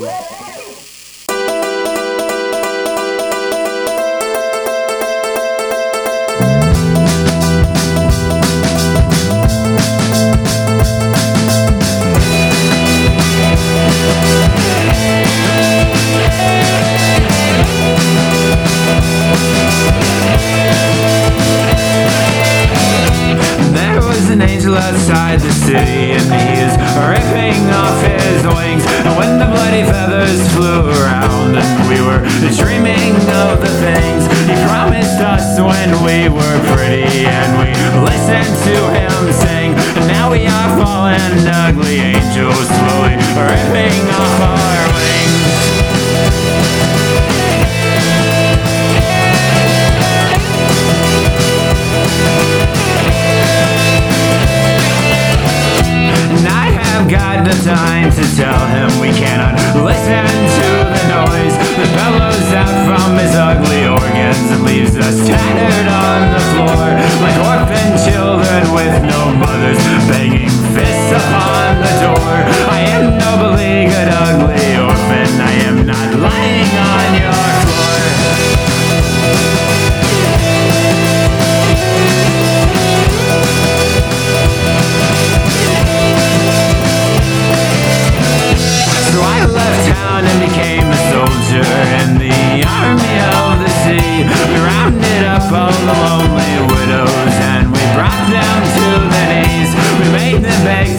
Woo! ripping off his wings. And when the bloody feathers flew around, and we were dreaming.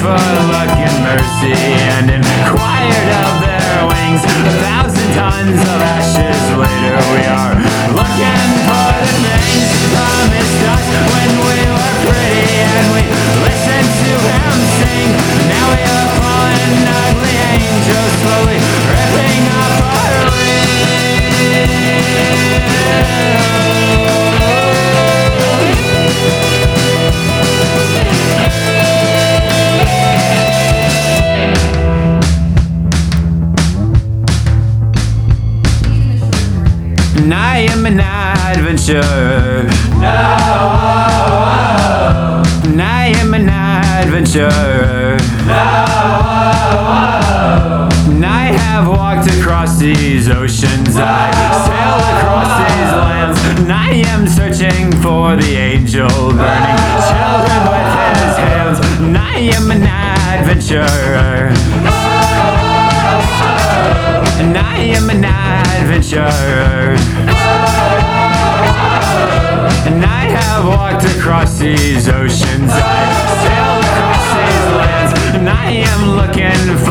But. and I am an adventurer. No, oh, oh. And I am an adventurer. No, oh, and I have walked across these oceans, I sail across these lands, and I am searching for the angel burning children with his hands. And I am an adventurer. an adventure. And I have walked across these oceans, I sailed across these lands, and I am looking for.